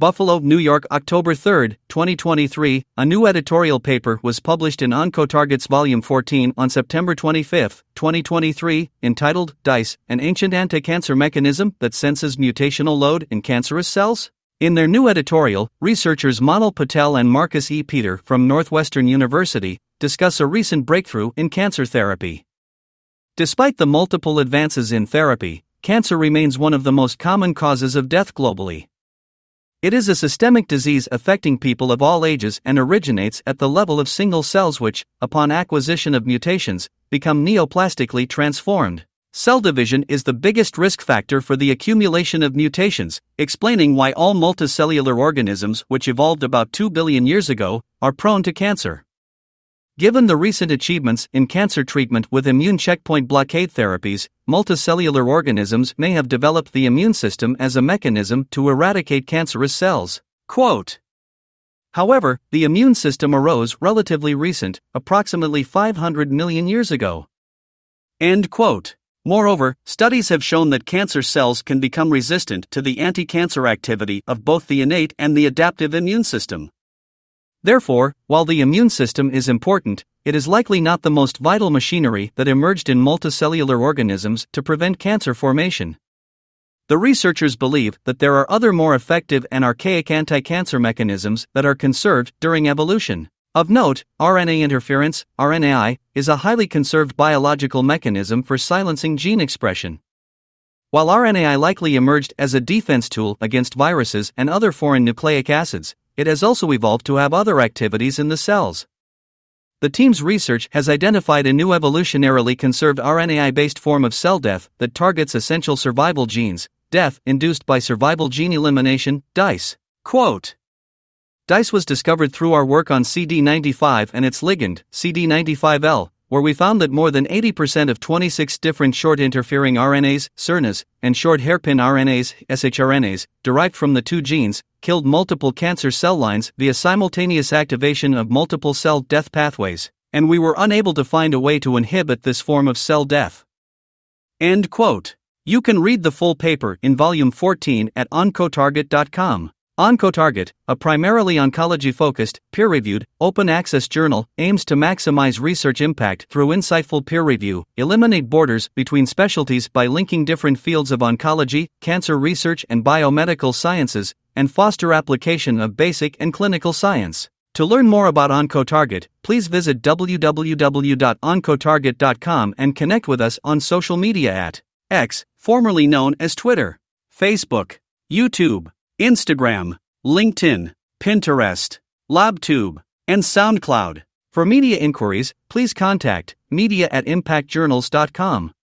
Buffalo, New York, October 3, 2023. A new editorial paper was published in OncoTarget's Volume 14 on September 25, 2023, entitled DISE An Ancient Anti Cancer Mechanism That Senses Mutational Load in Cancerous Cells? In their new editorial, researchers Monal Patel and Marcus E. Peter from Northwestern University discuss a recent breakthrough in cancer therapy. Despite the multiple advances in therapy, cancer remains one of the most common causes of death globally. It is a systemic disease affecting people of all ages and originates at the level of single cells, which, upon acquisition of mutations, become neoplastically transformed. Cell division is the biggest risk factor for the accumulation of mutations, explaining why all multicellular organisms, which evolved about 2 billion years ago, are prone to cancer. Given the recent achievements in cancer treatment with immune checkpoint blockade therapies, multicellular organisms may have developed the immune system as a mechanism to eradicate cancerous cells. Quote. However, the immune system arose relatively recent, approximately 500 million years ago. End quote. Moreover, studies have shown that cancer cells can become resistant to the anti cancer activity of both the innate and the adaptive immune system. Therefore, while the immune system is important, it is likely not the most vital machinery that emerged in multicellular organisms to prevent cancer formation. The researchers believe that there are other more effective and archaic anti cancer mechanisms that are conserved during evolution. Of note, RNA interference, RNAi, is a highly conserved biological mechanism for silencing gene expression. While RNAi likely emerged as a defense tool against viruses and other foreign nucleic acids, it has also evolved to have other activities in the cells. The team's research has identified a new evolutionarily conserved RNAi based form of cell death that targets essential survival genes, death induced by survival gene elimination, DISE. Quote DISE was discovered through our work on CD95 and its ligand, CD95L, where we found that more than 80% of 26 different short interfering RNAs, siRNAs, and short hairpin RNAs, shRNAs, derived from the two genes, killed multiple cancer cell lines via simultaneous activation of multiple cell death pathways, and we were unable to find a way to inhibit this form of cell death. End quote. You can read the full paper in volume 14 at oncotarget.com. OncoTarget, a primarily oncology focused, peer reviewed, open access journal, aims to maximize research impact through insightful peer review, eliminate borders between specialties by linking different fields of oncology, cancer research, and biomedical sciences, and foster application of basic and clinical science. To learn more about OncoTarget, please visit www.oncotarget.com and connect with us on social media at X, formerly known as Twitter, Facebook, YouTube. Instagram, LinkedIn, Pinterest, LabTube, and SoundCloud. For media inquiries, please contact media at impactjournals.com.